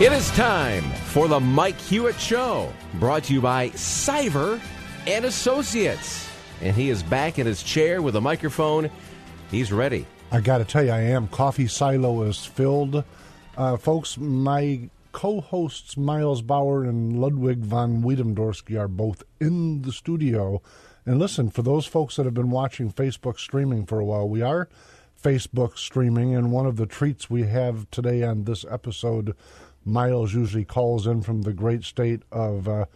It is time for the Mike Hewitt Show, brought to you by Cyver and Associates. And he is back in his chair with a microphone. He's ready. I got to tell you, I am. Coffee silo is filled. Uh, folks, my co hosts Miles Bauer and Ludwig von Wiedemdorski are both in the studio. And listen, for those folks that have been watching Facebook streaming for a while, we are Facebook streaming. And one of the treats we have today on this episode, Miles usually calls in from the great state of. Uh,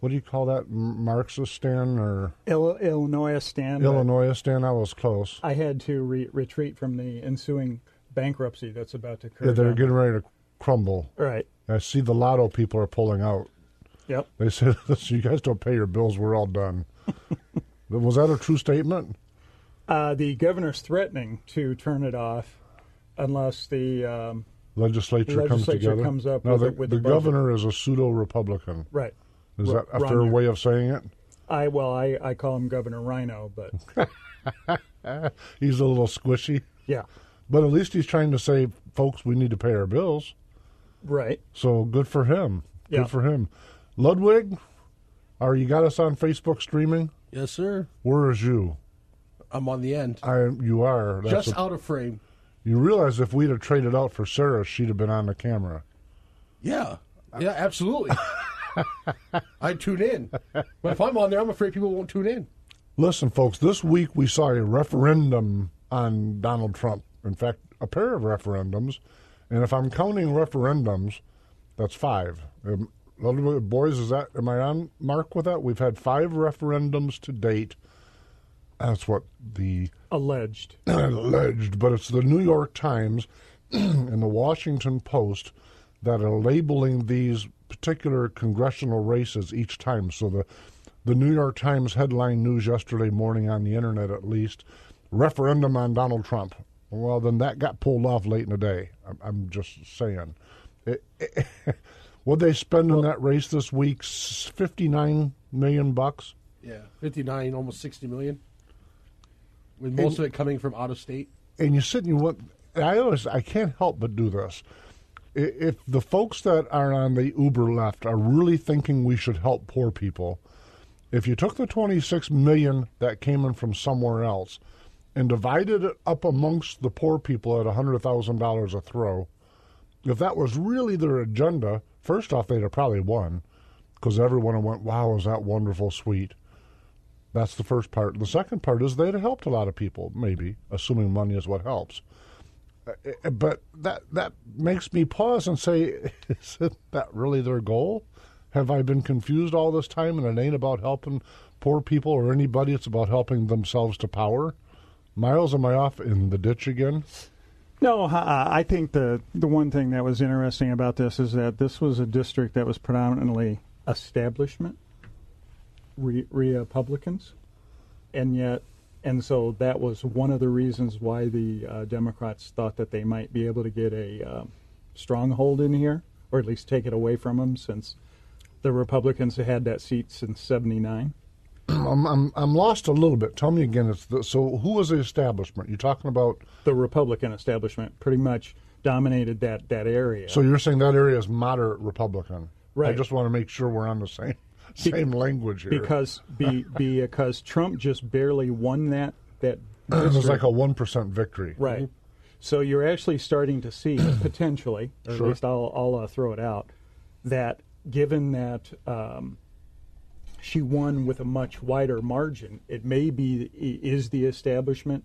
what do you call that? Marxistan or Il- Illinois stand. Illinois stand? I was close. I had to re- retreat from the ensuing bankruptcy that's about to occur. Yeah, they're getting ready to crumble. right. I see the lotto people are pulling out. Yep. They said, "Listen, you guys don't pay your bills. We're all done." was that a true statement? Uh, the governor's threatening to turn it off unless the um, Legislature, comes together. comes up now, with the, a- with the a governor is a pseudo Republican. right. Is Ro- that a fair way of saying it? I well, I, I call him Governor Rhino, but He's a little squishy, yeah, but at least he's trying to say, "Folks, we need to pay our bills." right. So good for him. Yeah. Good for him. Ludwig, are you got us on Facebook streaming? Yes, sir. Where is you? I'm on the end. I you are. That's Just a- out of frame. You realize if we'd have traded out for Sarah, she'd have been on the camera. Yeah. Yeah, absolutely. I tune in. But if I'm on there, I'm afraid people won't tune in. Listen, folks, this week we saw a referendum on Donald Trump. In fact, a pair of referendums. And if I'm counting referendums, that's five. Um, boys, is that am I on mark with that? We've had five referendums to date. That's what the Alleged. alleged, but it's the New York Times and the Washington Post that are labeling these particular congressional races each time. So the the New York Times headline news yesterday morning on the internet, at least, referendum on Donald Trump. Well, then that got pulled off late in the day. I'm, I'm just saying. It, what they spend in that race this week? Fifty nine million bucks. Yeah. 59, almost 60 million. With most of it coming from out of state. and you sit and you want. I always I can't help but do this. If the folks that are on the Uber left are really thinking we should help poor people, if you took the 26 million that came in from somewhere else and divided it up amongst the poor people at $100,000 a throw, if that was really their agenda, first off, they'd have probably won because everyone went, wow, is that wonderful, sweet. That's the first part. The second part is they'd have helped a lot of people, maybe, assuming money is what helps. Uh, But that that makes me pause and say, isn't that really their goal? Have I been confused all this time and it ain't about helping poor people or anybody? It's about helping themselves to power? Miles, am I off in the ditch again? No, uh, I think the the one thing that was interesting about this is that this was a district that was predominantly establishment, re- Republicans, and yet, and so that was one of the reasons why the uh, Democrats thought that they might be able to get a um, stronghold in here, or at least take it away from them, since the Republicans had had that seat since '79. I'm, I'm I'm lost a little bit. Tell me again. It's the, so who was the establishment? You're talking about. The Republican establishment pretty much dominated that that area. So you're saying that area is moderate Republican. Right. I just want to make sure we're on the same same language here. because be, because Trump just barely won that that it was like a one percent victory. right. So you're actually starting to see potentially, or Sure. at least I'll, I'll uh, throw it out, that given that um, she won with a much wider margin, it may be is the establishment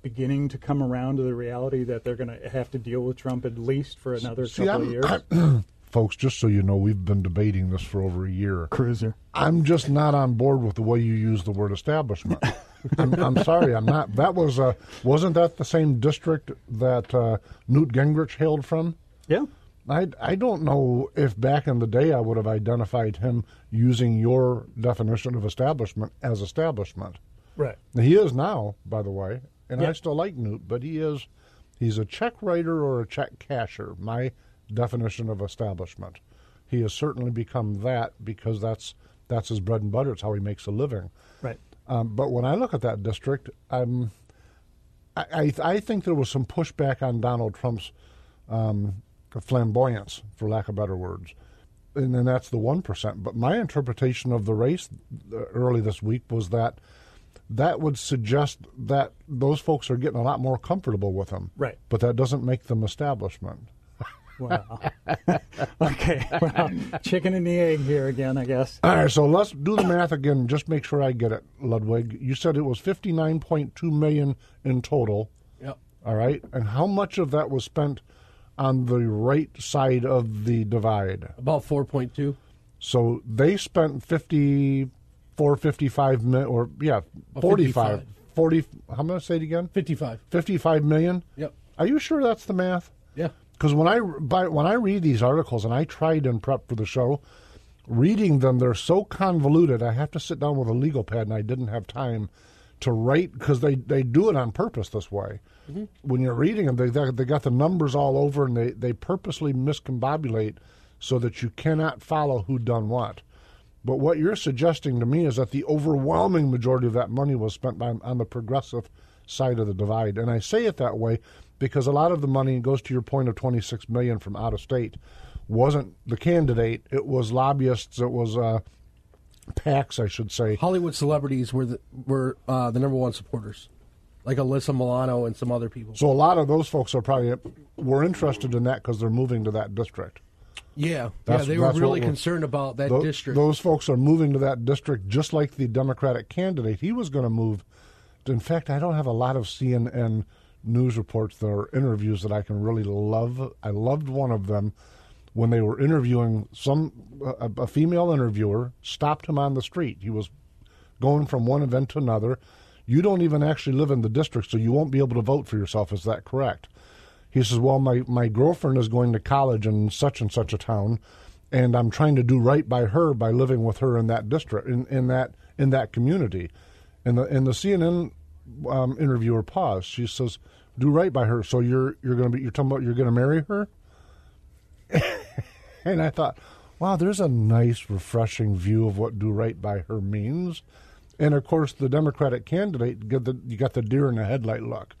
beginning to come around to the reality that they're going to have to deal with Trump at least for another See, couple I'm, of years. I'm- folks, just so you know, we've been debating this for over a year. Cruiser. I'm just not on board with the way you use the word establishment. I'm, I'm sorry, I'm not. That was uh, wasn't that the same district that uh, Newt Gingrich hailed from? Yeah. I, I don't know if back in the day I would have identified him using your definition of establishment as establishment. Right. He is now, by the way, and I still like Newt, but he is he's a check writer or a check casher. My definition of establishment. He has certainly become that because that's that's his bread and butter. It's how he makes a living. Right. Um, but when I look at that district, I'm, I, I, I think there was some pushback on Donald Trump's um, flamboyance, for lack of better words. And then that's the 1%. But my interpretation of the race uh, early this week was that that would suggest that those folks are getting a lot more comfortable with him. Right. But that doesn't make them establishment. Wow. okay. Well, chicken and the egg here again, I guess. All right, so let's do the math again. Just make sure I get it, Ludwig. You said it was fifty-nine point two million in total. Yep. All right, and how much of that was spent on the right side of the divide? About 4.2. So they spent fifty-four, fifty-five mil, or yeah, About 45, 55. 40. How much? Say it again. 55. Fifty-five million. Yep. Are you sure that's the math? Yeah. Because when I by, when I read these articles, and I tried and prep for the show, reading them, they're so convoluted. I have to sit down with a legal pad, and I didn't have time to write because they, they do it on purpose this way. Mm-hmm. When you're reading them, they they they got the numbers all over, and they they purposely miscombobulate so that you cannot follow who done what. But what you're suggesting to me is that the overwhelming majority of that money was spent by, on the progressive side of the divide, and I say it that way because a lot of the money goes to your point of 26 million from out of state wasn't the candidate; it was lobbyists, it was uh, PACs, I should say. Hollywood celebrities were the, were uh, the number one supporters, like Alyssa Milano and some other people. So a lot of those folks are probably were interested in that because they're moving to that district. yeah, That's- yeah, they were really concerned about that district. Those folks are moving to that district just like the Democratic candidate. He was going to move. In fact, I don't have a lot of CNN news reports or interviews that I can really love. I loved one of them when they were interviewing some a, a female interviewer stopped him on the street. He was going from one event to another. You don't even actually live in the district, so you won't be able to vote for yourself. Is that correct? He says, Well, my, my girlfriend is going to college in such and such a town, and I'm trying to do right by her by living with her in that district, in, in that in that community. And the and the CNN um, interviewer paused. She says, "Do right by her." So you're you're going to be you're talking about you're going to marry her. and I thought, wow, there's a nice, refreshing view of what "do right by her" means. And of course, the Democratic candidate, get the, you got the deer in the headlight look.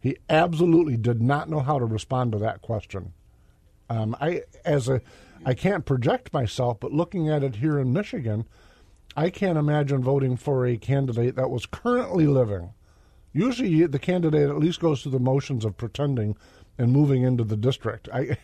He absolutely did not know how to respond to that question. Um, I, as a, I can't project myself, but looking at it here in Michigan, I can't imagine voting for a candidate that was currently living. Usually, the candidate at least goes through the motions of pretending and moving into the district. I,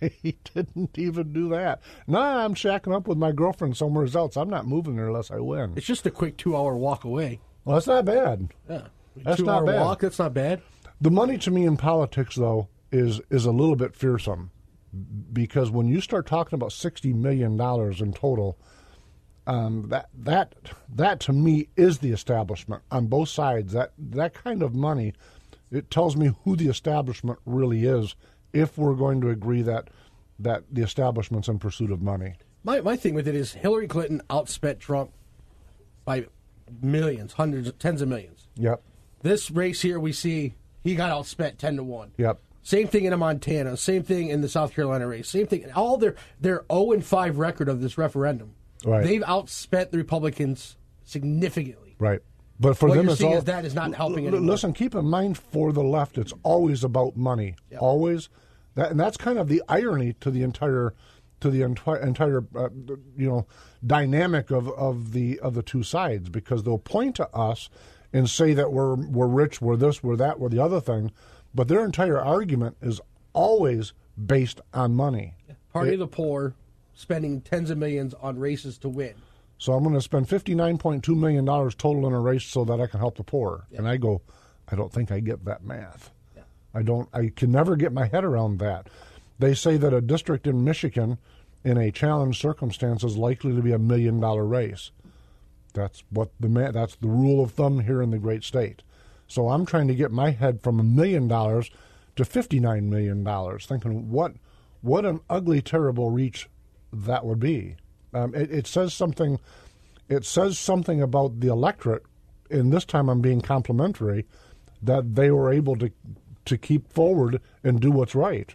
he didn't even do that. Nah, I'm shacking up with my girlfriend somewhere else. I'm not moving there unless I win. it's just a quick two-hour walk away. Well, that's not bad. Yeah, That's two-hour not bad. walk. That's not bad. The money to me in politics, though, is is a little bit fearsome because when you start talking about sixty million dollars in total, um, that that that to me is the establishment on both sides. That that kind of money, it tells me who the establishment really is. If we're going to agree that that the establishment's in pursuit of money, My my thing with it is Hillary Clinton outspent Trump by millions, hundreds, tens of millions. yep, This race here, we see he got outspent ten to one. yep. Same thing in Montana. Same thing in the South Carolina race. Same thing. All their their zero and five record of this referendum. Right. They've outspent the Republicans significantly. Right. But for What them, it's all, is that is not helping L- anymore. Listen, keep in mind for the left, it's always about money. Always, that and that's kind of the irony to the entire to the entire entire uh, you know dynamic of, of the of the two sides because they'll point to us and say that we're we're rich, we're this, we're that, we're the other thing, but their entire argument is always based on money. Party of the poor spending tens of millions on races to win. So I'm going to spend fifty nine point two million dollars total in a race so that I can help the poor. And I go, I don't think I get that math. I don't. I can never get my head around that. They say that a district in Michigan in a challenge circumstance is likely to be a million dollar race. That's what the ma- that's the rule of thumb here in the great state. So I'm trying to get my head from a million dollars to fifty nine million dollars, thinking what what an ugly, terrible reach that would be. Um, it, it says something. It says something about the electorate. And this time, I'm being complimentary that they were able to to keep forward and do what's right.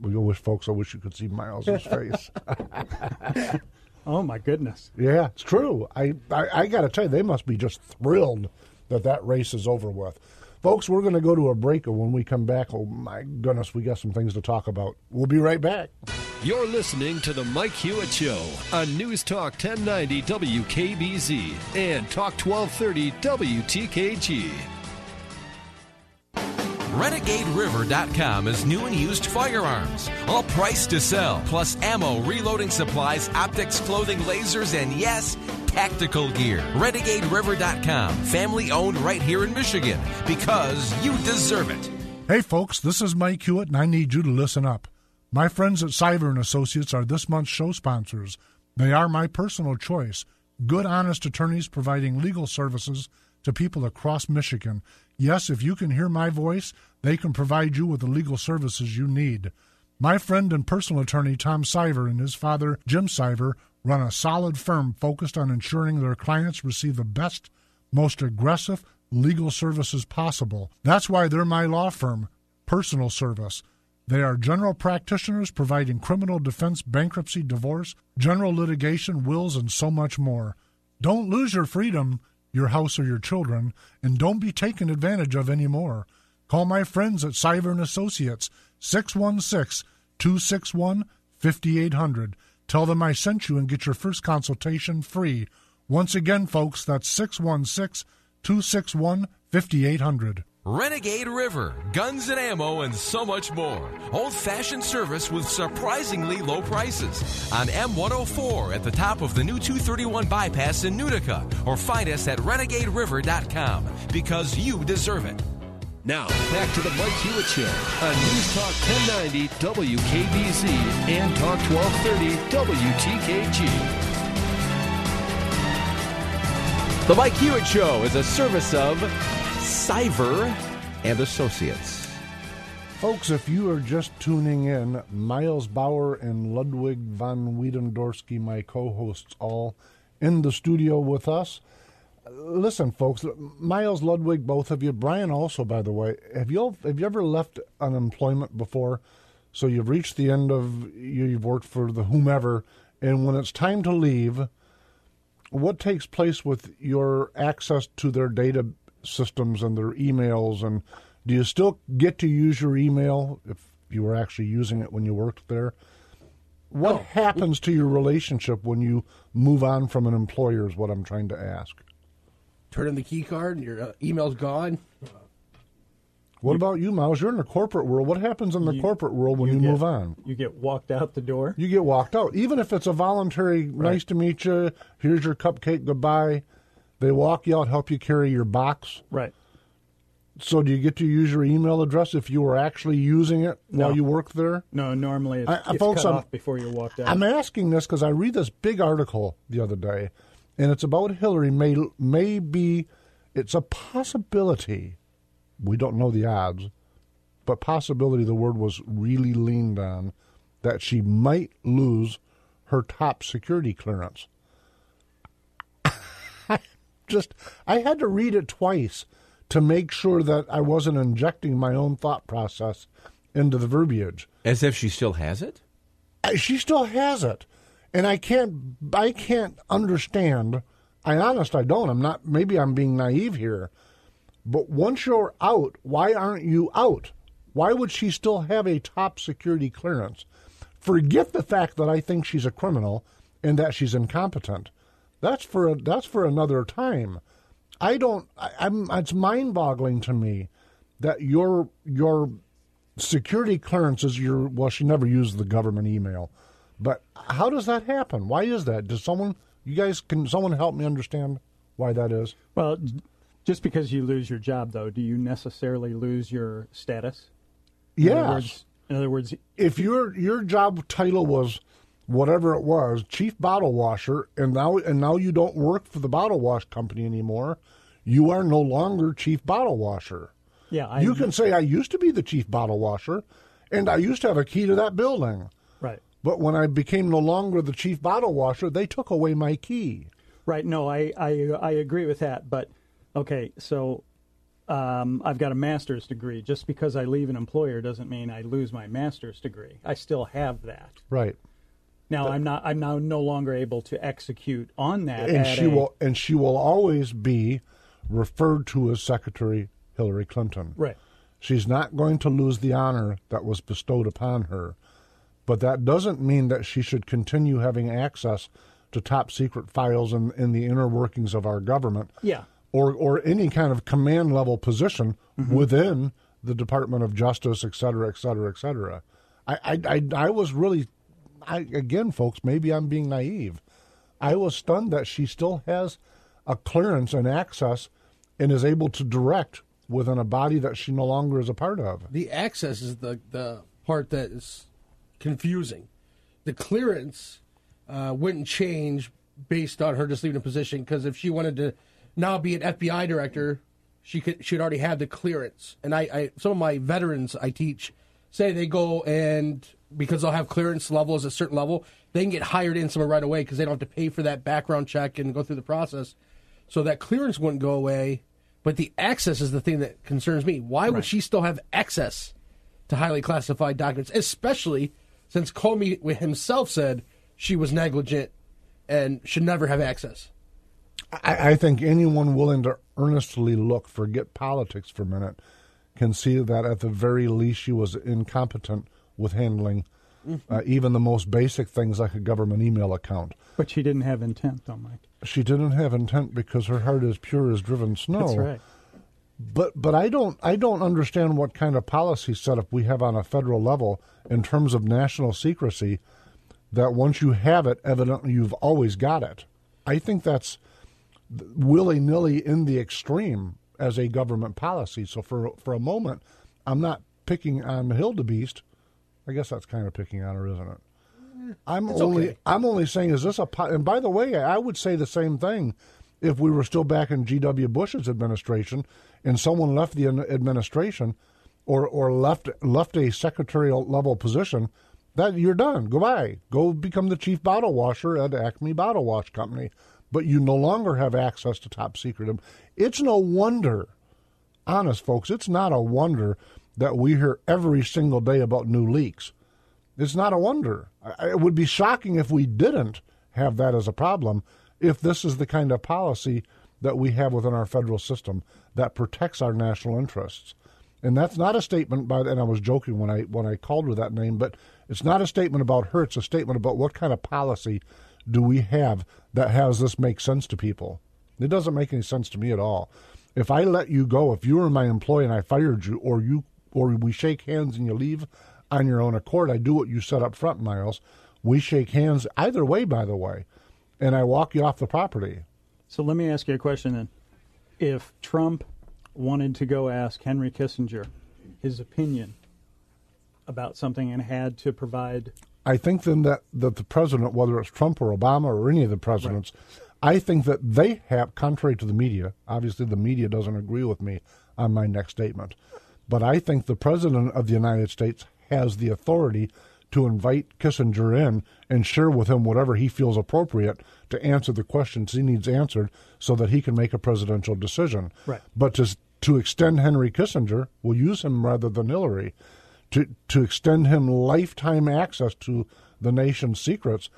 We wish, folks, I wish you could see Miles's face. Oh my goodness! yeah, it's true. I, I, I got to tell you, they must be just thrilled that that race is over with. Folks, we're going to go to a break, and when we come back, oh my goodness, we got some things to talk about. We'll be right back. You're listening to The Mike Hewitt Show on News Talk 1090 WKBZ and Talk 1230 WTKG. RenegadeRiver.com is new and used firearms, all priced to sell, plus ammo, reloading supplies, optics, clothing, lasers, and yes, tactical gear. RenegadeRiver.com, family owned right here in Michigan, because you deserve it. Hey, folks, this is Mike Hewitt, and I need you to listen up. My friends at Cyber and Associates are this month's show sponsors. They are my personal choice. Good, honest attorneys providing legal services to people across Michigan. Yes, if you can hear my voice, they can provide you with the legal services you need. My friend and personal attorney Tom Siver and his father Jim Siver run a solid firm focused on ensuring their clients receive the best, most aggressive legal services possible. That's why they're my law firm, Personal Service. They are general practitioners providing criminal defense, bankruptcy, divorce, general litigation, wills, and so much more. Don't lose your freedom, your house, or your children, and don't be taken advantage of anymore. Call my friends at and Associates, 616 261 5800. Tell them I sent you and get your first consultation free. Once again, folks, that's 616 261 5800. Renegade River, guns and ammo, and so much more. Old fashioned service with surprisingly low prices. On M104 at the top of the new 231 bypass in Nunica, or find us at renegaderiver.com because you deserve it. Now, back to the Mike Hewitt Show on News Talk 1090 WKBZ and Talk 1230 WTKG. The Mike Hewitt Show is a service of Cyver and Associates. Folks, if you are just tuning in, Miles Bauer and Ludwig von Wiedendorsky, my co-hosts, all in the studio with us. Listen, folks, Miles, Ludwig, both of you, Brian also, by the way, have you have you ever left unemployment before? So you've reached the end of you've worked for the whomever, and when it's time to leave, what takes place with your access to their data systems and their emails and do you still get to use your email if you were actually using it when you worked there what No. happens to your relationship when you move on from an employer is what i'm trying to ask Turn in the key card, and your uh, email's gone. what about you miles you're in the corporate world what happens in the You- corporate world when you, get- move on You get walked out the door. you get walked out even if it's a voluntary nice to meet you here's your cupcake goodbye they walk you out help you carry your box Right. so do you get to use your email address if you were actually using it No. while you work there No, normally it's, I- I- it's folks, cut I'm- off before you're walked out. I'm asking this because I read this big article the other day, and it's about Hillary. May may be, it's a possibility. We don't know the odds, but possibility. The word was really leaned on that she might lose her top security clearance. Just, I had to read it twice to make sure that I wasn't injecting my own thought process into the verbiage. As if she still has it? Uh, she still has it and i can't i can't understand i honest i don't i'm not maybe i'm being naive here but once you're out why aren't you out? Why would she still have a top security clearance? Forget the fact that i think she's a criminal and that she's incompetent. That's for that's for another time. I don't I, i'm it's mind-boggling to me that your your security clearances your well she never used the government email but how does that happen why is that does someone you guys can someone help me understand why that is well, just because you lose your job, though, do you necessarily lose your status? In other yes words, in other words, if your your job title was whatever it was, chief bottle washer, and now and now you don't work for the bottle wash company anymore. You are no longer chief bottle washer. Yeah, I, you can say I used to be the chief bottle washer, and I used to have a key to that building. right. But when I became no longer the chief bottle washer, they took away my key. Right. No, I, I, I agree with that. But okay, so um, I've got a master's degree. Just because I leave an employer doesn't mean I lose my master's degree. I still have that. Right. Now I'm not. I'm now no longer able to execute on that. And she a- will and she will always be referred to as Secretary Hillary Clinton. Right. She's not going to lose the honor that was bestowed upon her, but that doesn't mean that she should continue having access to top secret files in, in the inner workings of our government. Yeah. Or or any kind of command level position mm-hmm. within the Department of Justice, et cetera, et cetera, et cetera. I I, I, I was really I again folks, maybe I'm being naive. I was stunned that she still has a clearance and access and is able to direct within a body that she no longer is a part of. The access is the the part that is confusing. The clearance uh, wouldn't change based on her just leaving a position because if she wanted to now be an FBI director, she could she'd already have the clearance. And I, I some of my veterans I teach say they go and because they'll have clearance levels at a certain level, they can get hired in somewhere right away because they don't have to pay for that background check and go through the process. So that clearance wouldn't go away, but the access is the thing that concerns me. Why would she still have access to highly classified documents, especially since Comey himself said she was negligent and should never have access? I, I think anyone willing to earnestly look, forget politics for a minute, can see that at the very least she was incompetent with handling uh, even the most basic things like a government email account. But she didn't have intent, though, Mike. She didn't have intent because her heart is pure as driven snow. That's right. But but I don't I don't understand what kind of policy setup we have on a federal level in terms of national secrecy. That once you have it, evidently you've always got it. I think that's willy nilly in the extreme as a government policy. So for for a moment, I'm not picking on Hildebeest. I guess that's kind of picking on her, isn't it? I'm It's only okay. I'm only saying is this a po- and by the way I would say the same thing if we were still back in G.W. Bush's administration and someone left the administration or or left left a secretarial level position that you're done. Goodbye. Go become the chief bottle washer at Acme Bottle Wash Company. But you no longer have access to top secret. It's no wonder honest folks it's not a wonder that we hear every single day about new leaks. It's not a wonder. It would be shocking if we didn't have that as a problem if this is the kind of policy that we have within our federal system that protects our national interests. And that's not a statement by and I was joking when I when I called her that name, but it's not a statement about her, it's a statement about what kind of policy do we have that has this make sense to people. It doesn't make any sense to me at all. If I let you go, if you were my employee and I fired you or you or we shake hands and you leave on your own accord, I do what you said up front, Miles. We shake hands either way, by the way, and I walk you off the property. So let me ask you a question then. If Trump wanted to go ask Henry Kissinger his opinion about something and had to provide I think then that, that the president, whether it's Trump or Obama or any of the presidents, I think that they have, contrary to the media, obviously the media doesn't agree with me on my next statement, but I think the president of the United States has the authority to invite Kissinger in and share with him whatever he feels appropriate to answer the questions he needs answered so that he can make a presidential decision. Right. But to, to extend Henry Kissinger, we'll use him rather than Hillary, to, to extend him lifetime access to the nation's secrets.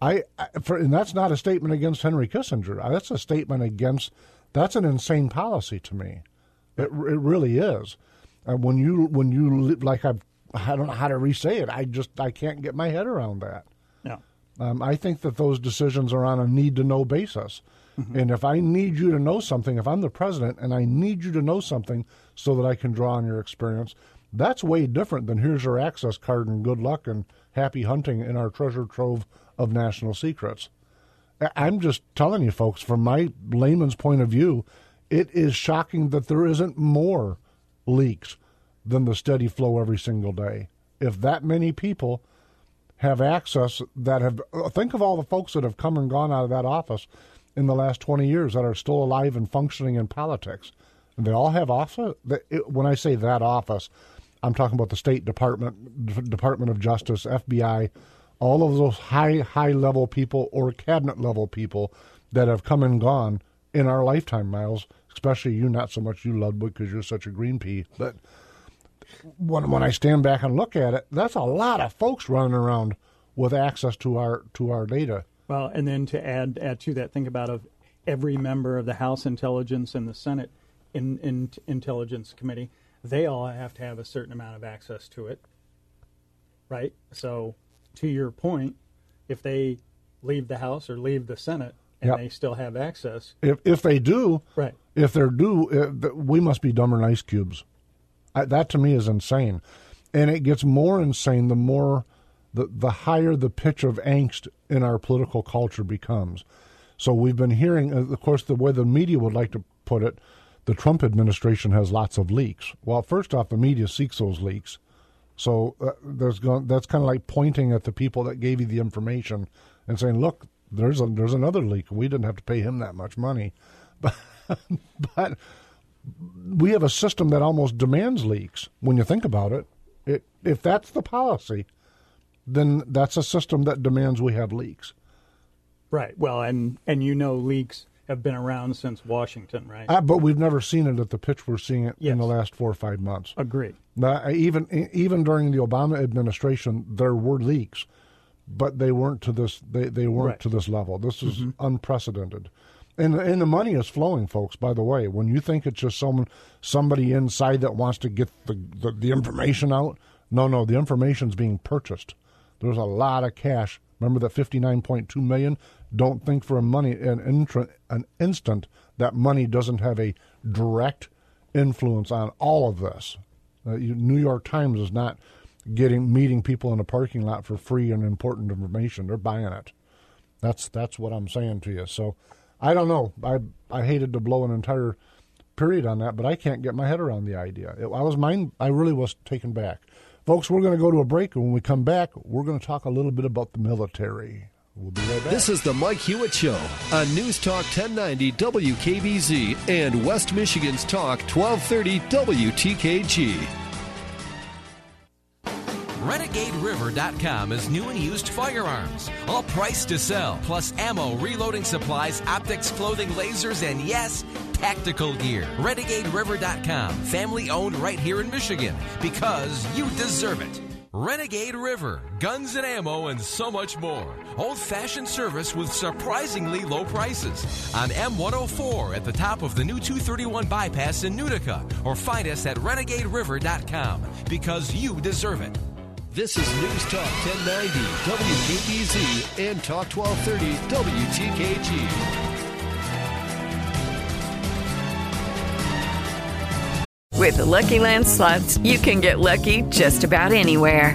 I, I for, and that's not a statement against Henry Kissinger. That's a statement against. That's an insane policy to me. It, it really is. And when you when you like I've, I don't know how to re-say it. I just I can't get my head around that. Yeah. Um, I think that those decisions are on a need to know basis. And if I need you to know something, if I'm the president and I need you to know something so that I can draw on your experience, that's way different than here's your access card and good luck and happy hunting in our treasure trove of national secrets. I'm just telling you, folks, from my layman's point of view, it is shocking that there isn't more leaks than the steady flow every single day. If that many people have access that have. uh, Think of all the folks that have come and gone out of that office in the last 20 years that are still alive and functioning in politics. And they all have office. When I say that office, I'm talking about the State Department, Department of Justice, FBI, all of those high, high level people or cabinet level people that have come and gone in our lifetime, Miles. Especially you, not so much you, Ludwig, because you're such a green pea. But when when I stand back and look at it, that's a lot of folks running around with access to our to our data. Well, and then to add add to that, think about of every member of the House Intelligence and the Senate in, in, Intelligence Committee, they all have to have a certain amount of access to it, right? So, to your point, if they leave the House or leave the Senate and Yep. they still have access, If if they do, right? if they're due, uh, we must be dumber than ice cubes. I, that to me is insane, and it gets more insane the more the the higher the pitch of angst in our political culture becomes. So we've been hearing, uh, of course, the way the media would like to put it, the Trump administration has lots of leaks. Well, first off, the media seeks those leaks. So uh, there's going, that's kind of like pointing at the people that gave you the information and saying, "Look, there's a, there's another leak. We didn't have to pay him that much money." But but we have a system that almost demands leaks. When you think about it, it if that's the policy, then that's a system that demands we have leaks. Right. Well, and and you know, leaks have been around since Washington, right? Uh, but we've never seen it at the pitch we're seeing it in the last four or five months. Agree. Now, even even during the Obama administration, there were leaks, but they weren't to this. They, they weren't Right. to this level. This is unprecedented, and and the money is flowing, folks. By the way, when you think it's just someone somebody inside that wants to get the the, the information out, no, no, the information's being purchased. There's a lot of cash. Remember that fifty nine point two million. Don't think for a money an intra, an instant that money doesn't have a direct influence on all of this. Uh, you, New York Times is not getting meeting people in a parking lot for free and important information. They're buying it. That's that's what I'm saying to you. So I don't know. I I hated to blow an entire period on that, but I can't get my head around the idea. It, I was mind. I really was taken back. Folks, we're going to go to a break, and when we come back, we're going to talk a little bit about the military. We'll be right back. This is the Mike Hewitt Show on News Talk 1090 WKBZ and West Michigan's Talk 1230 WTKG. RenegadeRiver.com is new and used firearms, all priced to sell, plus ammo, reloading supplies, optics, clothing, lasers, and yes, tactical gear. RenegadeRiver.com, family owned right here in Michigan, because you deserve it. Renegade River, guns and ammo, and so much more. Old fashioned service with surprisingly low prices. On M104 at the top of the new 231 bypass in Nunica, or find us at RenegadeRiver.com, because you deserve it. This is News Talk 1090 WKBZ and Talk 1230 WTKG. With the Lucky Land slots, you can get lucky just about anywhere.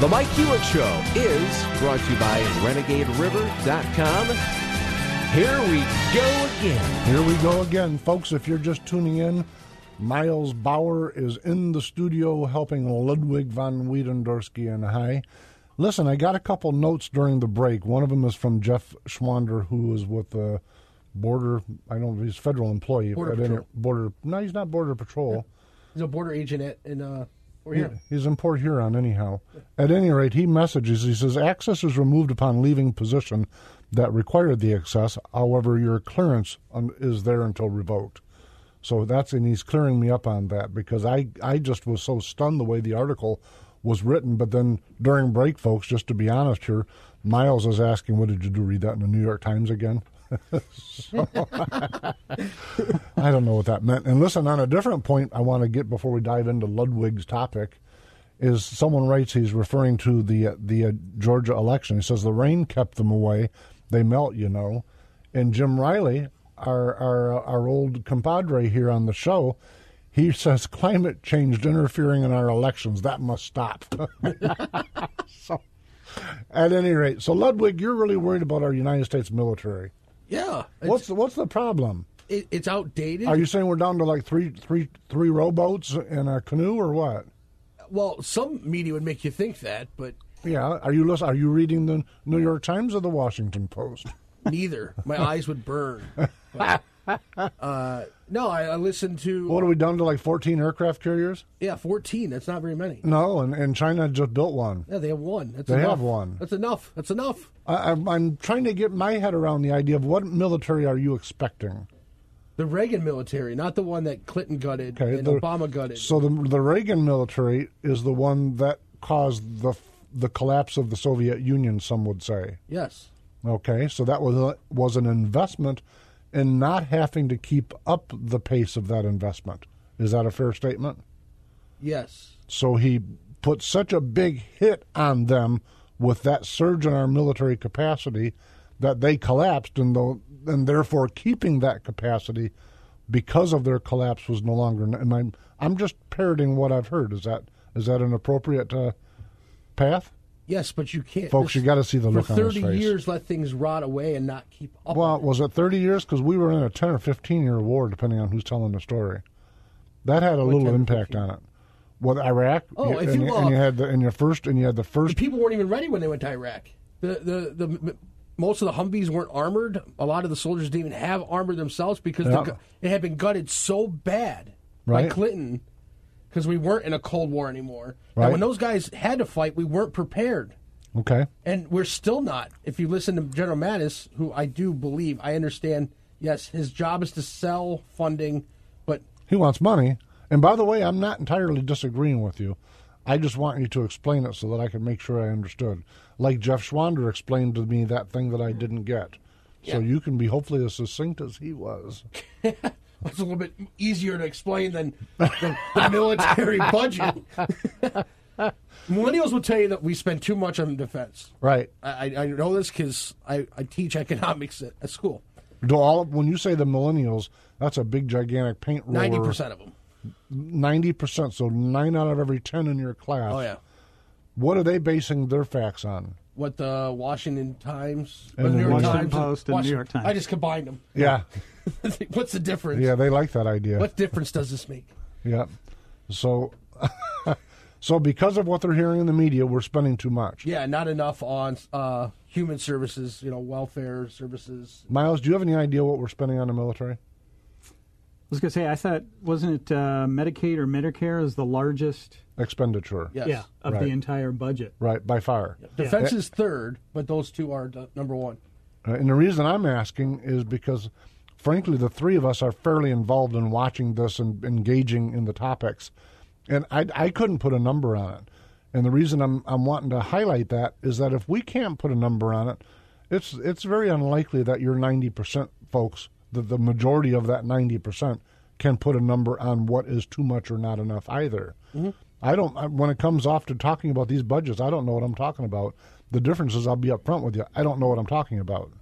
The Mike Hewitt Show is brought to you by RenegadeRiver.com. Here we go again. Here we go again, folks. If you're just tuning in, Miles Bauer is in the studio helping Ludwig von Wiedendorsky and I. Listen, I got a couple notes during the break. One of them is from Jeff Schwander, who is with the border. I don't know, if he's a federal employee. Border at any- Patrol. border. No, he's not border patrol. He's a border agent at in uh, over here. He's in Port Huron, anyhow. At any rate, he messages. He says access is removed upon leaving position, that required the access. However, your clearance um, is there until revoked. So that's and he's clearing me up on that because I I just was so stunned the way the article was written. But then during break, folks, just to be honest here, Miles is asking, "What did you do? Read that in the New York Times again?" I don't know what that meant. And listen, on a different point, I want to get before we dive into Ludwig's topic is someone writes he's referring to the the uh, Georgia election. He says the rain kept them away. They melt, you know. And Jim Riley, our our our old compadre here on the show, he says climate change interfering in our elections. That must stop. so, at any rate, so Ludwig, you're really worried about our United States military. Yeah. What's the, what's the problem? It, it's outdated. Are you saying we're down to like three three three rowboats and a canoe, or what? Well, some media would make you think that, but yeah. Are you listen, Are you reading the New York Times or the Washington Post? Neither. My eyes would burn. But, uh, no, I, I listened to. What are we down to? Like fourteen aircraft carriers? Yeah, fourteen. That's not very many. No, and, and China just built one. Yeah, they have one. That's they enough. have one. That's enough. That's enough. I, I'm, I'm trying to get my head around the idea of what military are you expecting? The Reagan military, not the one that Clinton gutted Okay, and the- Obama gutted. So the the Reagan military is the one that caused the the collapse of the Soviet Union. Some would say. yes. Okay, so that was a, was an investment in not having to keep up the pace of that investment. Is that a fair statement? Yes. So he put such a big hit on them with that surge in our military capacity that they collapsed, and though, and therefore keeping that capacity because of their collapse was no longer. And I'm I'm just parroting what I've heard. Is that is that an appropriate uh, path? Yes, but you can't. Folks, this- you gotta see the look on his face. 30 years, let things rot away and not keep up. Well, was it 30 years? Because we were in a 10 or 15 year war, depending on who's telling the story. That had a What little 10 impact 15? on it. Well, Iraq. Oh, you- if and, you, and you uh, had the in your first and you had the The first. people weren't even ready when they went to Iraq. The, the, the, most of the Humvees weren't armored. A lot of the soldiers didn't even have armor themselves because Yeah. the, it had been gutted so bad by Right. Clinton because we weren't in a Cold War anymore. Right. And when those guys had to fight, we weren't prepared. Okay. And we're still not. If you listen to General Mattis, who I do believe, I understand, yes, his job is to sell funding, but He wants money. And by the way, I'm not entirely disagreeing with you. I just want you to explain it so that I can make sure I understood. Like Jeff Schwander explained to me that thing that I didn't get. Yeah. So you can be hopefully as succinct as he was. it's a little bit easier to explain than the, the military budget. Millennials will tell you that we spend too much on defense. Right. I, I- know this because I, I teach economics at, at school. Do all when you say the millennials, that's a big gigantic paint roller. Ninety percent of them. Ninety percent. So nine out of every ten in your class. Oh yeah. What are they basing their facts on? What the Washington Times, And the New York Washington Times, Post and New York Times. I just combined them. Yeah. What's the difference? Yeah, they like that idea. What difference does this make? Yeah. So so because of what they're hearing in the media, we're spending too much. Yeah, not enough on uh, human services. You know, welfare services. Miles, do you have any idea what we're spending on the military? I was going to say, I thought, wasn't it uh, Medicaid or Medicare is the largest Expenditure. Yes. yeah, of Right. the entire budget? Right, by far. Defense is third, but those two are the number one. Uh, and the reason I'm asking is because, frankly, the three of us are fairly involved in watching this and engaging in the topics. And I, I couldn't put a number on it. And the reason I'm, I'm wanting to highlight that is that if we can't put a number on it, it's, it's very unlikely that your 90% folks, the, the majority of that 90%, can put a number on what is too much or not enough either. Mm-hmm. I don't, when it comes off to talking about these budgets, I don't know what I'm talking about. The difference is I'll be upfront with you. I don't know what I'm talking about.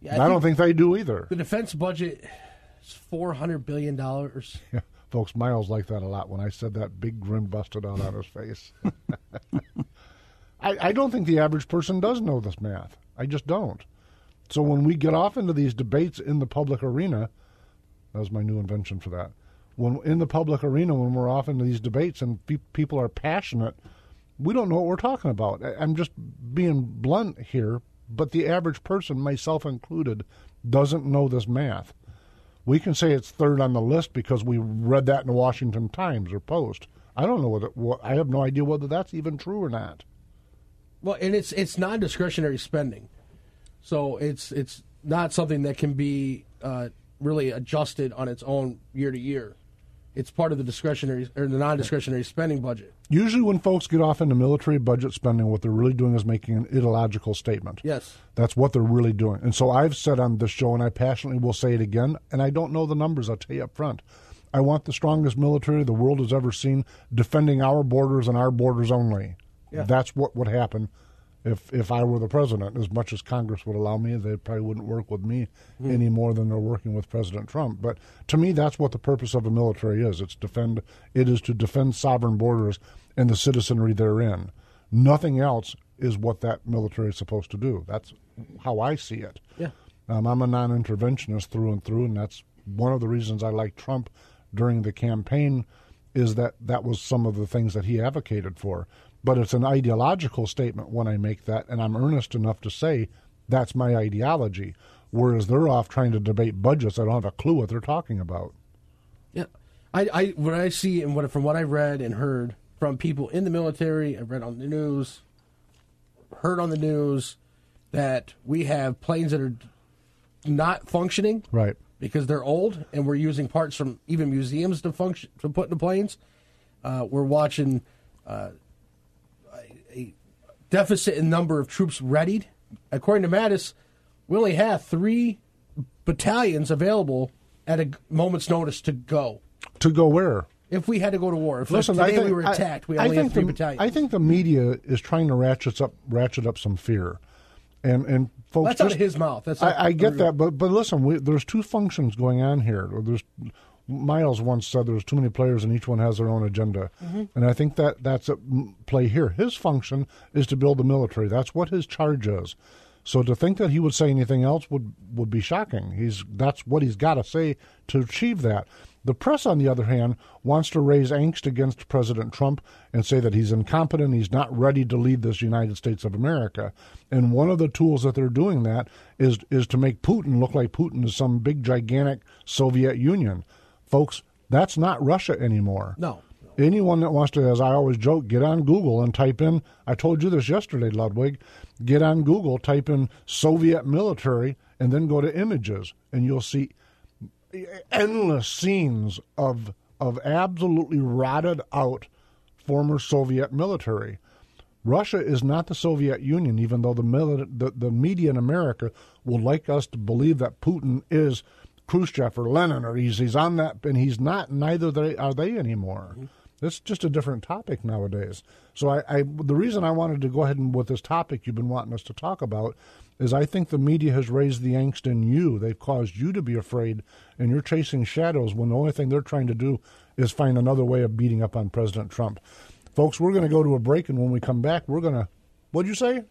Yeah, I, don't think they do either. the defense budget is four hundred billion dollars. Yeah, folks, Miles liked that a lot when I said that big grin busted out on his face. I, I don't think the average person does know this math. I just don't. So when we get off into these debates in the public arena, that was my new invention for that. When in the public arena, when we're off into these debates and pe- people are passionate, we don't know what we're talking about. I- I'm just being blunt here, but the average person, myself included, doesn't know this math. We can say it's third on the list because we read that in the Washington Times or Post. I don't know whether what, I have no idea whether that's even true or not. Well, and it's it's non-discretionary spending. So it's it's not something that can be uh, really adjusted on its own year to year. It's part of the discretionary or the non-discretionary spending budget. Usually, when folks get off into military budget spending, what they're really doing is making an ideological statement. Yes. That's what they're really doing. And so I've said on this show, and I passionately will say it again, and I don't know the numbers, I'll tell you up front. I want the strongest military the world has ever seen defending our borders and our borders only. Yeah. That's what would happen if if I were the president. As much as Congress would allow me, they probably wouldn't work with me any more than they're working with President Trump. But to me, that's what the purpose of a military is. It's defend. It is to defend sovereign borders and the citizenry therein. Nothing else is what that military is supposed to do. That's how I see it. Yeah. Um, I'm a non-interventionist through and through, and that's one of the reasons I like Trump during the campaign. Is that that was some of the things that he advocated for, but it's an ideological statement when I make that, and I'm earnest enough to say that's my ideology. Whereas they're off trying to debate budgets, I don't have a clue what they're talking about. Yeah, I, I what I see and what from what I've read and heard from people in the military, I've read on the news, heard on the news that we have planes that are not functioning Right. because they're old, and we're using parts from even museums to function to put in the planes. Uh, we're watching uh, deficit in number of troops readied. According to Mattis, we only have three battalions available at a moment's notice to go. To go where? If we had to go to war, if Listen, today think, we were I- attacked, we I only have three the, battalions. I think the media is trying to ratchet up ratchet up some fear, and and folks. that's out of his mouth. That's I, I get that, but but listen, we, there's two functions going on here. There's Miles once said there's too many players and each one has their own agenda, Mm-hmm. and I think that that's at play here. His function is to build the military. That's what his charge is. So to think that he would say anything else would would be shocking. He's that's what he's got to say to achieve that. The press, on the other hand, wants to raise angst against President Trump and say that he's incompetent, he's not ready to lead this United States of America. And one of the tools that they're doing that is is to make Putin look like Putin is some big gigantic Soviet Union. Folks, that's not Russia anymore. No. Anyone that wants to, as I always joke, get on Google and type in, I told you this yesterday, Ludwig, get on Google, type in Soviet military, and then go to images, and you'll see endless scenes of of absolutely rotted out former Soviet military. Russia is not the Soviet Union, even though the, mili- the the media in America would like us to believe that Putin is Khrushchev or Lenin, or he's he's on that, and he's not. Neither they, are they anymore. Mm-hmm. It's just a different topic nowadays. So I, I the reason I wanted to go ahead and with this topic you've been wanting us to talk about is I think the media has raised the angst in you. They've caused you to be afraid, and you're chasing shadows when the only thing they're trying to do is find another way of beating up on President Trump. Folks, we're going to go to a break, and when we come back, we're going to. What'd you say?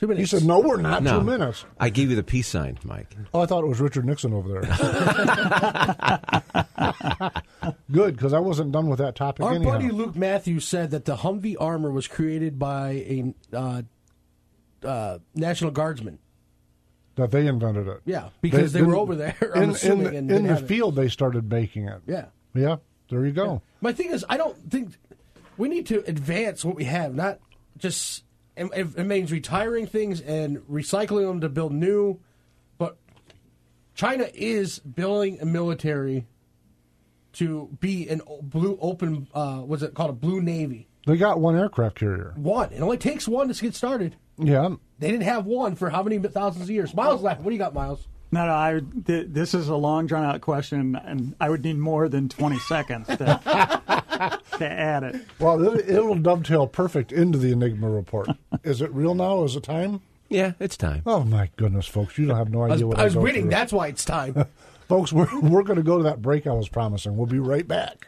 Two minutes. He said, "No, we're not. No. Two minutes." I gave you the peace sign, Mike. Oh, I thought it was Richard Nixon over there. Good, because I wasn't done with that topic. Our anyhow. buddy Luke Matthews said that the Humvee armor was created by a uh, uh, National Guardsman. that they invented it. Yeah, because they were over there, I'm in, assuming, in, the, in the have it. field. They started making it. Yeah. Yeah, there you go. My thing is, I don't think we need to advance what we have, not just. It, it means retiring things and recycling them to build new, but China is building a military to be an blue open. Uh, what's it called? A blue navy. They got one aircraft carrier. One. It only takes one to get started. Yeah, They didn't have one for how many thousands of years? Miles left. What do you got, Miles? No, no. I, th- this is a long, drawn out question, and I would need more than 20 seconds to, to add it. Well, it, it'll dovetail perfect into the Enigma report. Is it real now? Is it time? Yeah, it's time. Oh my goodness, folks! You don't have no I was, idea what I was go waiting. through. That's why it's time. folks. We're we're going to go to that break I was promising. We'll be right back.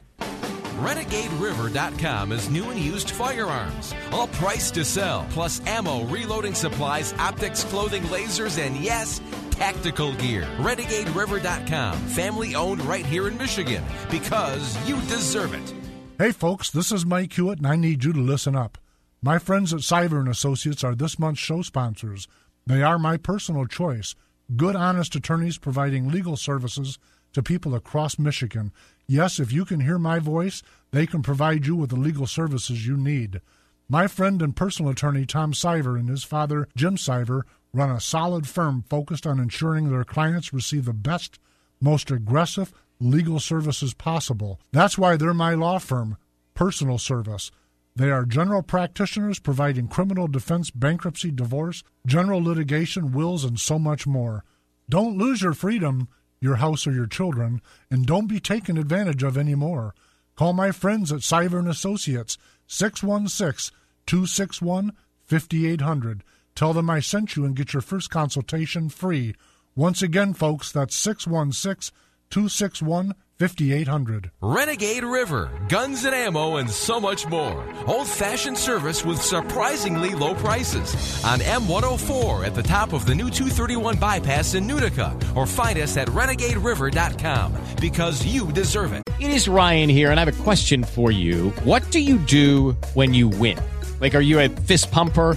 RenegadeRiver.com is new and used firearms, all priced to sell, plus ammo, reloading supplies, optics, clothing, lasers, and yes, tactical gear. RenegadeRiver.com, family owned right here in Michigan, because you deserve it. Hey folks, this is Mike Hewitt and I need you to listen up. My friends at Cyber and Associates are this month's show sponsors. They are my personal choice. Good honest attorneys providing legal services to people across Michigan. Yes, if you can hear my voice, they can provide you with the legal services you need. My friend and personal attorney Tom Siver and his father Jim Siver run a solid firm focused on ensuring their clients receive the best, most aggressive legal services possible. That's why they're my law firm, Personal Service. They are general practitioners providing criminal defense, bankruptcy, divorce, general litigation, wills, and so much more. Don't lose your freedom, your house, or your children, and don't be taken advantage of anymore. Call my friends at Cyber Associates, 616 261 5800. Tell them I sent you and get your first consultation free. Once again, folks, that's 616 261 5800. Renegade River, guns and ammo, and so much more. Old fashioned service with surprisingly low prices. On M104 at the top of the new 231 bypass in Nunica, or find us at renegaderiver.com because you deserve it. It is Ryan here, and I have a question for you. What do you do when you win? Like, are you a fist pumper?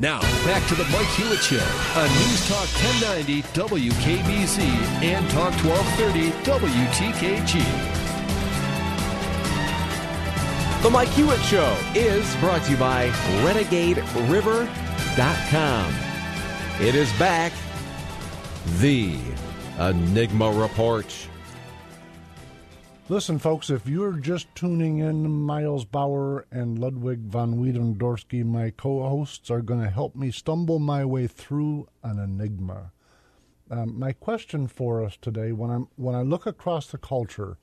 Now, back to the Mike Hewitt Show on News Talk 1090 WKBZ and Talk 1230 WTKG. The Mike Hewitt Show is brought to you by RenegadeRiver.com. It is back. The Enigma Report. Listen, folks, if you're just tuning in, Miles Bauer and Ludwig von Wiedendorsky, my co hosts, are going to help me stumble my way through an enigma. Um, my question for us today, when, I'm, when I look across the culture,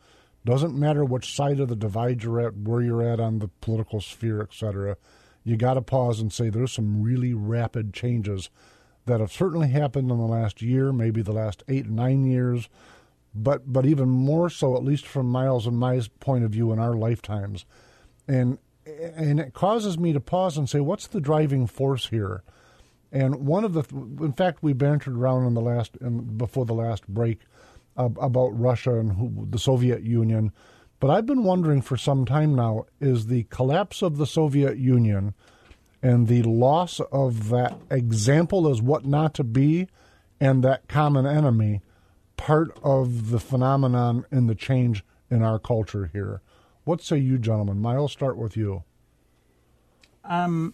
doesn't matter which side of the divide you're at, where you're at on the political sphere, etc. You got to pause and say there's some really rapid changes that have certainly happened in the last year, maybe the last eight nine years, but but even more so, at least from Miles and my point of view, in our lifetimes, and and it causes me to pause and say, what's the driving force here? And one of the, in fact, we bantered around in the last, in, before the last break about Russia and who, the Soviet Union. But I've been wondering for some time now is the collapse of the Soviet Union and the loss of that example as what not to be and that common enemy part of the phenomenon and the change in our culture here. What say you, gentlemen? Miles, start with you. Um,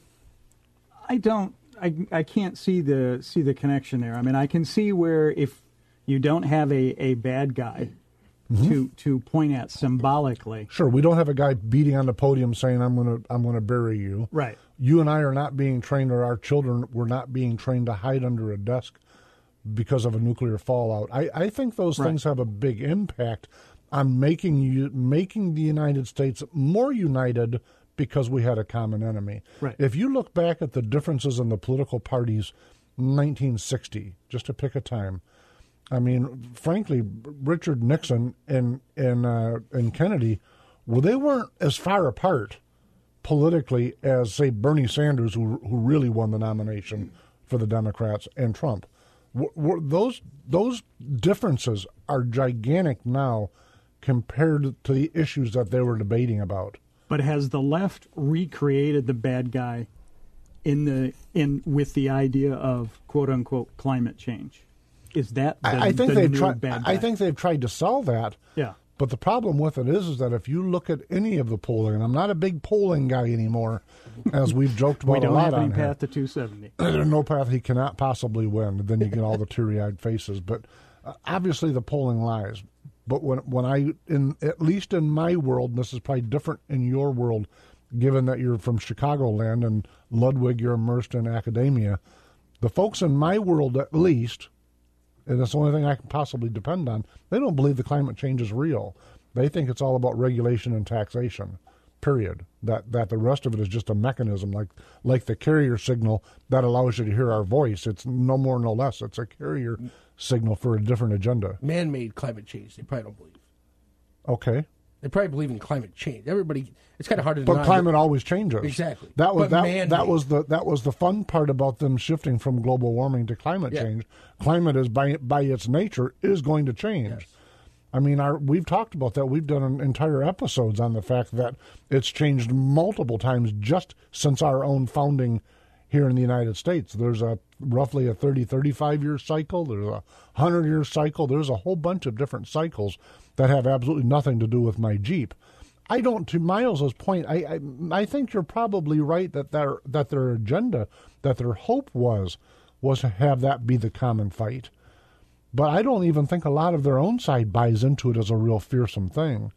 I don't. I, I can't see the see the connection there. I mean, I can see where if you don't have a, a bad guy mm-hmm. to to point at symbolically. Sure, we don't have a guy beating on the podium saying I'm to I'm going to bury you. Right. You and I are not being trained, or our children were not being trained to hide under a desk because of a nuclear fallout. I, I think those right. things have a big impact on making you making the United States more united because we had a common enemy. Right. If you look back at the differences in the political parties 1960, just to pick a time, I mean, frankly, Richard Nixon and and uh, and Kennedy, well, they weren't as far apart politically as say Bernie Sanders, who who really won the nomination for the Democrats, and Trump. W- those those differences are gigantic now compared to the issues that they were debating about. But has the left recreated the bad guy in the in with the idea of quote unquote climate change? Is that the, I think the they've tried. I think they've tried to sell that. Yeah. But the problem with it is, is that if you look at any of the polling, and I'm not a big polling guy anymore, as we've joked about we don't a lot have any on path here. to 270. There's no path he cannot possibly win. Then you get all the teary-eyed faces. But uh, obviously, the polling lies. But when when I, in at least in my world, and this is probably different in your world, given that you're from Chicagoland and Ludwig, you're immersed in academia. The folks in my world, at least, that's the only thing I can possibly depend on. They don't believe the climate change is real. They think it's all about regulation and taxation. Period. That that the rest of it is just a mechanism, like like the carrier signal that allows you to hear our voice. It's no more, no less. It's a carrier signal for a different agenda. Man-made climate change. They probably don't believe. Okay. They probably believe in climate change. Everybody, it's kind of hard to. But climate always changes. Exactly. That was But that, man-made. that was the that was the fun part about them shifting from global warming to climate Yeah. change. Climate is by by its nature is going to change. Yes. I mean, our, we've talked about that. We've done an entire episodes on the fact that it's changed multiple times just since our own founding here in the United States. There's a roughly a 30, 35 year cycle. There's a 100 year cycle. There's a whole bunch of different cycles that have absolutely nothing to do with my Jeep. I don't. To Miles's point, I, I I think you're probably right that their that their agenda, that their hope was, was to have that be the common fight. But I don't even think a lot of their own side buys into it as a real fearsome thing.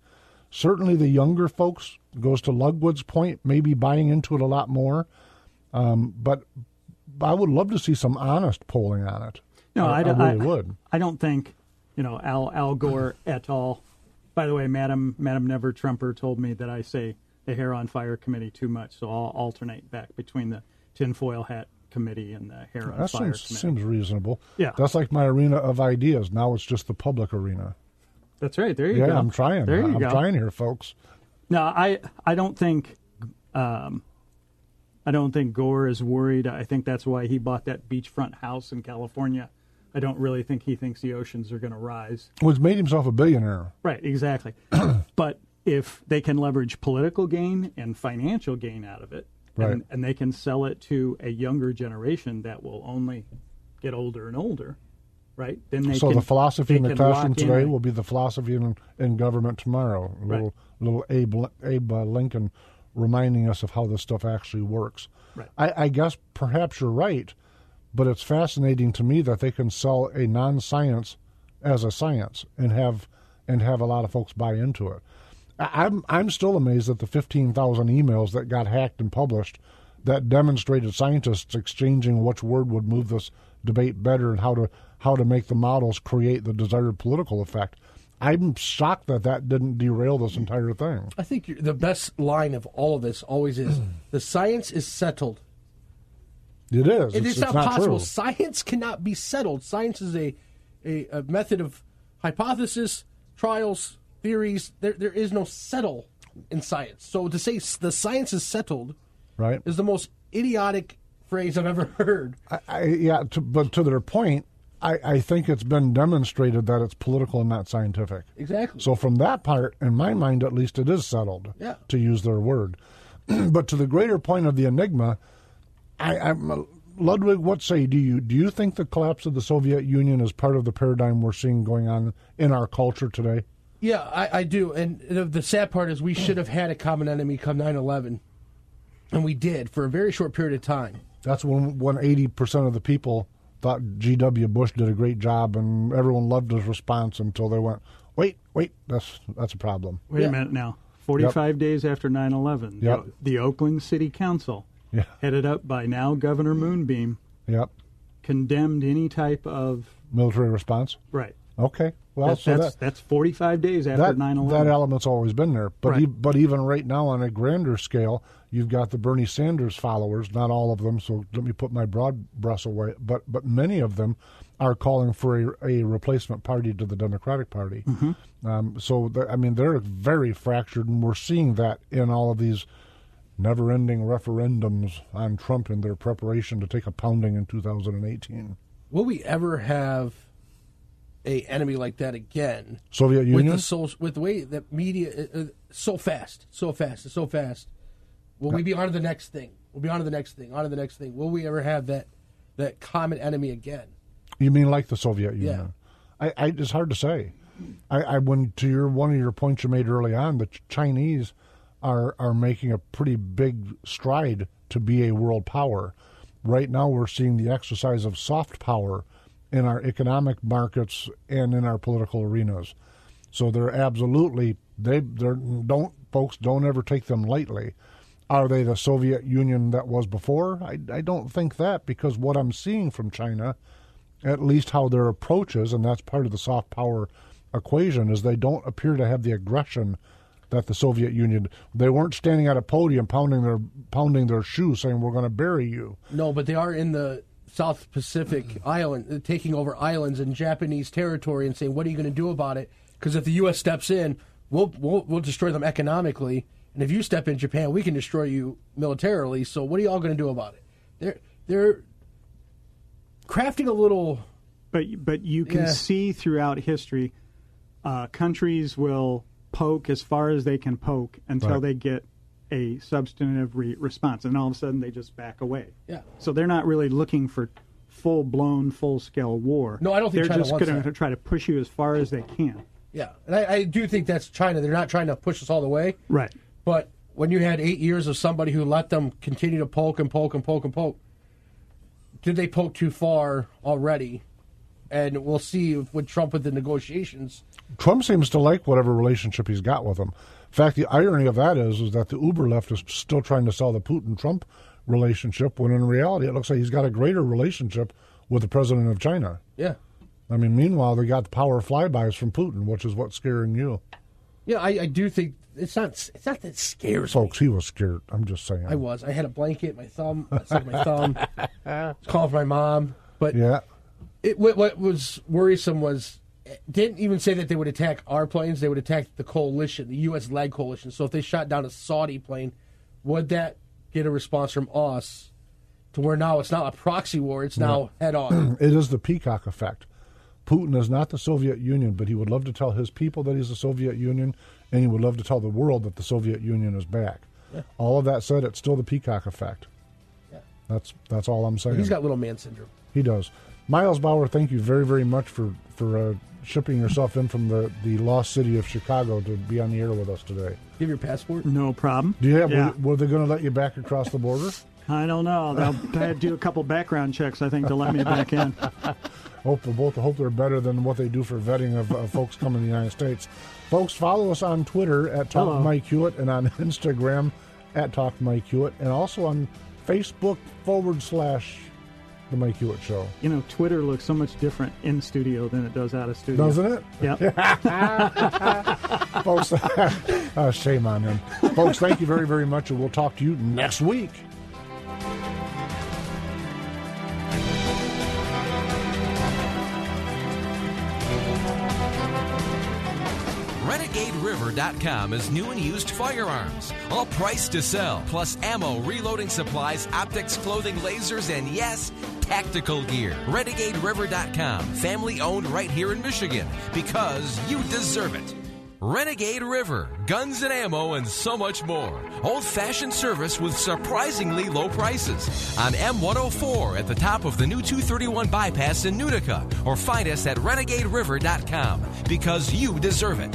Certainly, the younger folks goes to Ludwig's point, maybe buying into it a lot more. Um, but I would love to see some honest polling on it. No, I, I, I- really would. I don't think, you know, Al Al Gore et al. By the way, Madam Madam Never Trumper told me that I say the Hair on Fire committee too much, so I'll alternate back between the tinfoil hat committee and the Hair on That Fire seems, committee. seems reasonable. Yeah. That's like my arena of ideas. Now it's just the public arena. That's right. There you yeah, go. Yeah, I'm trying. There you I'm go. trying here, folks. No, I I don't think um, I don't think Gore is worried. I think that's why he bought that beachfront house in California. I don't really think he thinks the oceans are going to rise. Well, he's made himself a billionaire. Right, exactly. but if they can leverage political gain and financial gain out of it, Right. and, and they can sell it to a younger generation that will only get older and older, right? Then they so can, the philosophy in the classroom lock in today will be the philosophy in, in government tomorrow. A little, little Abe, Abe uh, Lincoln reminding us of how this stuff actually works. Right. I, I guess perhaps you're right, but it's fascinating to me that they can sell a non-science as a science and have and have a lot of folks buy into it. I'm I'm still amazed at the 15,000 emails that got hacked and published that demonstrated scientists exchanging which word would move this debate better and how to how to make the models create the desired political effect. I'm shocked that that didn't derail this entire thing. I think the best line of all of this always is the science is settled. It is. It It's, is not, not possible. true. Science cannot be settled. Science is a, a, a method of hypothesis, trials, theories. There, there is no settle in science. So to say the science is settled Right. is the most idiotic phrase I've ever heard. I, I, yeah, to, but to their point, I, I think it's been demonstrated that it's political and not scientific. Exactly. So from that part, in my mind at least, it is settled. Yeah. To use their word, but to the greater point of the enigma, I, I'm Ludwig. What say do you? Do you think the collapse of the Soviet Union is part of the paradigm we're seeing going on in our culture today? Yeah, I, I do. And the, the sad part is we should have had a common enemy come 9 11. And we did for a very short period of time. That's when when eighty percent of the people thought G.W. Bush did a great job, and everyone loved his response until they went, "Wait, wait, that's that's a problem." Wait Yeah. a minute now. 45 days after 9 11, Yep. the, the Oakland City Council, Yeah. headed up by now Governor Moonbeam, Yep. condemned any type of. Military response. Right. Okay. Well, That- so that's, that that's 45 days after that 9 that element's always been there. But Right. e- but even right now on a grander scale, you've got the Bernie Sanders followers. Not all of them. So let me put my broad brush away. But but many of them are calling for a, a replacement party to the Democratic Party. Mm-hmm. Um, so I mean they're very fractured, and we're seeing that in all of these never-ending referendums on Trump in their preparation to take a pounding in 2018. Will we ever have a enemy like that again? Soviet Union? with the so, with the way that media uh, uh, so fast, so fast, so fast. Will we be on to the next thing? We'll be on to the next thing, on to the next thing. Will we ever have that that common enemy again? You mean like the Soviet Union? I, I, it's hard to say. I, I when to your one of your points you made early on, the Chinese are are making a pretty big stride to be a world power. Right now, we're seeing the exercise of soft power in our economic markets and in our political arenas. So they're absolutely they they're don't folks don't ever take them lightly. Are they the Soviet Union that was before? I, I don't think that because what I'm seeing from China at least how their approach is, and that's part of the soft power equation, is they don't appear to have the aggression that the Soviet Union. They weren't standing at a podium pounding their pounding their shoes, saying "We're going to bury you." No, but they are in the South Pacific island, uh, taking over islands in Japanese territory, and saying, "What are you going to do about it?" Because if the U.S. steps in, we'll, we'll we'll destroy them economically, and if you step in Japan, we can destroy you militarily. So what are y'all going to do about it? They're they're crafting a little. But but you can Yeah. see throughout history uh, countries will poke as far as they can poke until Right. they get a substantive re- response, and all of a sudden they just back away. Yeah. So they're not really looking for full blown, full scale war. No, I don't think they're China just going to try to push you as far as they can. Yeah, and I, I do think that's China. They're not trying to push us all the way. Right. But when you had eight years of somebody who let them continue to poke and poke and poke and poke, did they poke too far already? And we'll see if, with Trump with the negotiations. Trump seems to like whatever relationship he's got with him. In fact, the irony of that is, is that the Uber left is still trying to sell the Putin-Trump relationship, when in reality it looks like he's got a greater relationship with the president of China. Yeah, I mean, meanwhile, they got the power flybys from Putin, which is what's scaring you. yeah. I, I do think it's not. It's not that it scares me. Folks, he was scared. I'm just saying. I was. I had a blanket, my thumb. I stuck my thumb. I was calling for my mom. But yeah. It, what, what was worrisome was didn't even say that they would attack our planes. They would attack the coalition, the U.S. led coalition. So if they shot down a Saudi plane, would that get a response from us? To where now it's not a proxy war; it's now head on. It is the peacock effect. Putin is not the Soviet Union, but he would love to tell his people that he's the Soviet Union, and he would love to tell the world that the Soviet Union is back. All of that said, it's still the peacock effect. That's that's all I'm saying. He's got little man syndrome. He does. Miles Bauer, thank you very very much for for uh, shipping yourself in from the the lost city of Chicago to be on the air with us today. Give your passport. No problem. Do you have? Yeah. Were, were they going to let you back across the border? I don't know. They'll I had to do a couple background checks, I think, to let me back in. Hope both hope they're better than what they do for vetting of uh, folks coming to the United States. Folks, follow us on Twitter at Talk Hello. Mike Hewitt and on Instagram at Talk Mike Hewitt and also on Facebook forward slash the Mike Hewitt Show. You know, Twitter looks so much different in studio than it does out of studio. Doesn't it? Yeah. Folks, uh, shame on them. Folks, thank you very, very much, and we'll talk to you next week. RenegadeRiver.com is new and used firearms, all priced to sell, plus ammo, reloading supplies, optics, clothing, lasers, and yes, tactical gear. RenegadeRiver.com, family owned right here in Michigan, because you deserve it. Renegade River, guns and ammo, and so much more. Old fashioned service with surprisingly low prices. On M104 at the top of the new 231 bypass in Nunica, or find us at renegaderiver.com because you deserve it.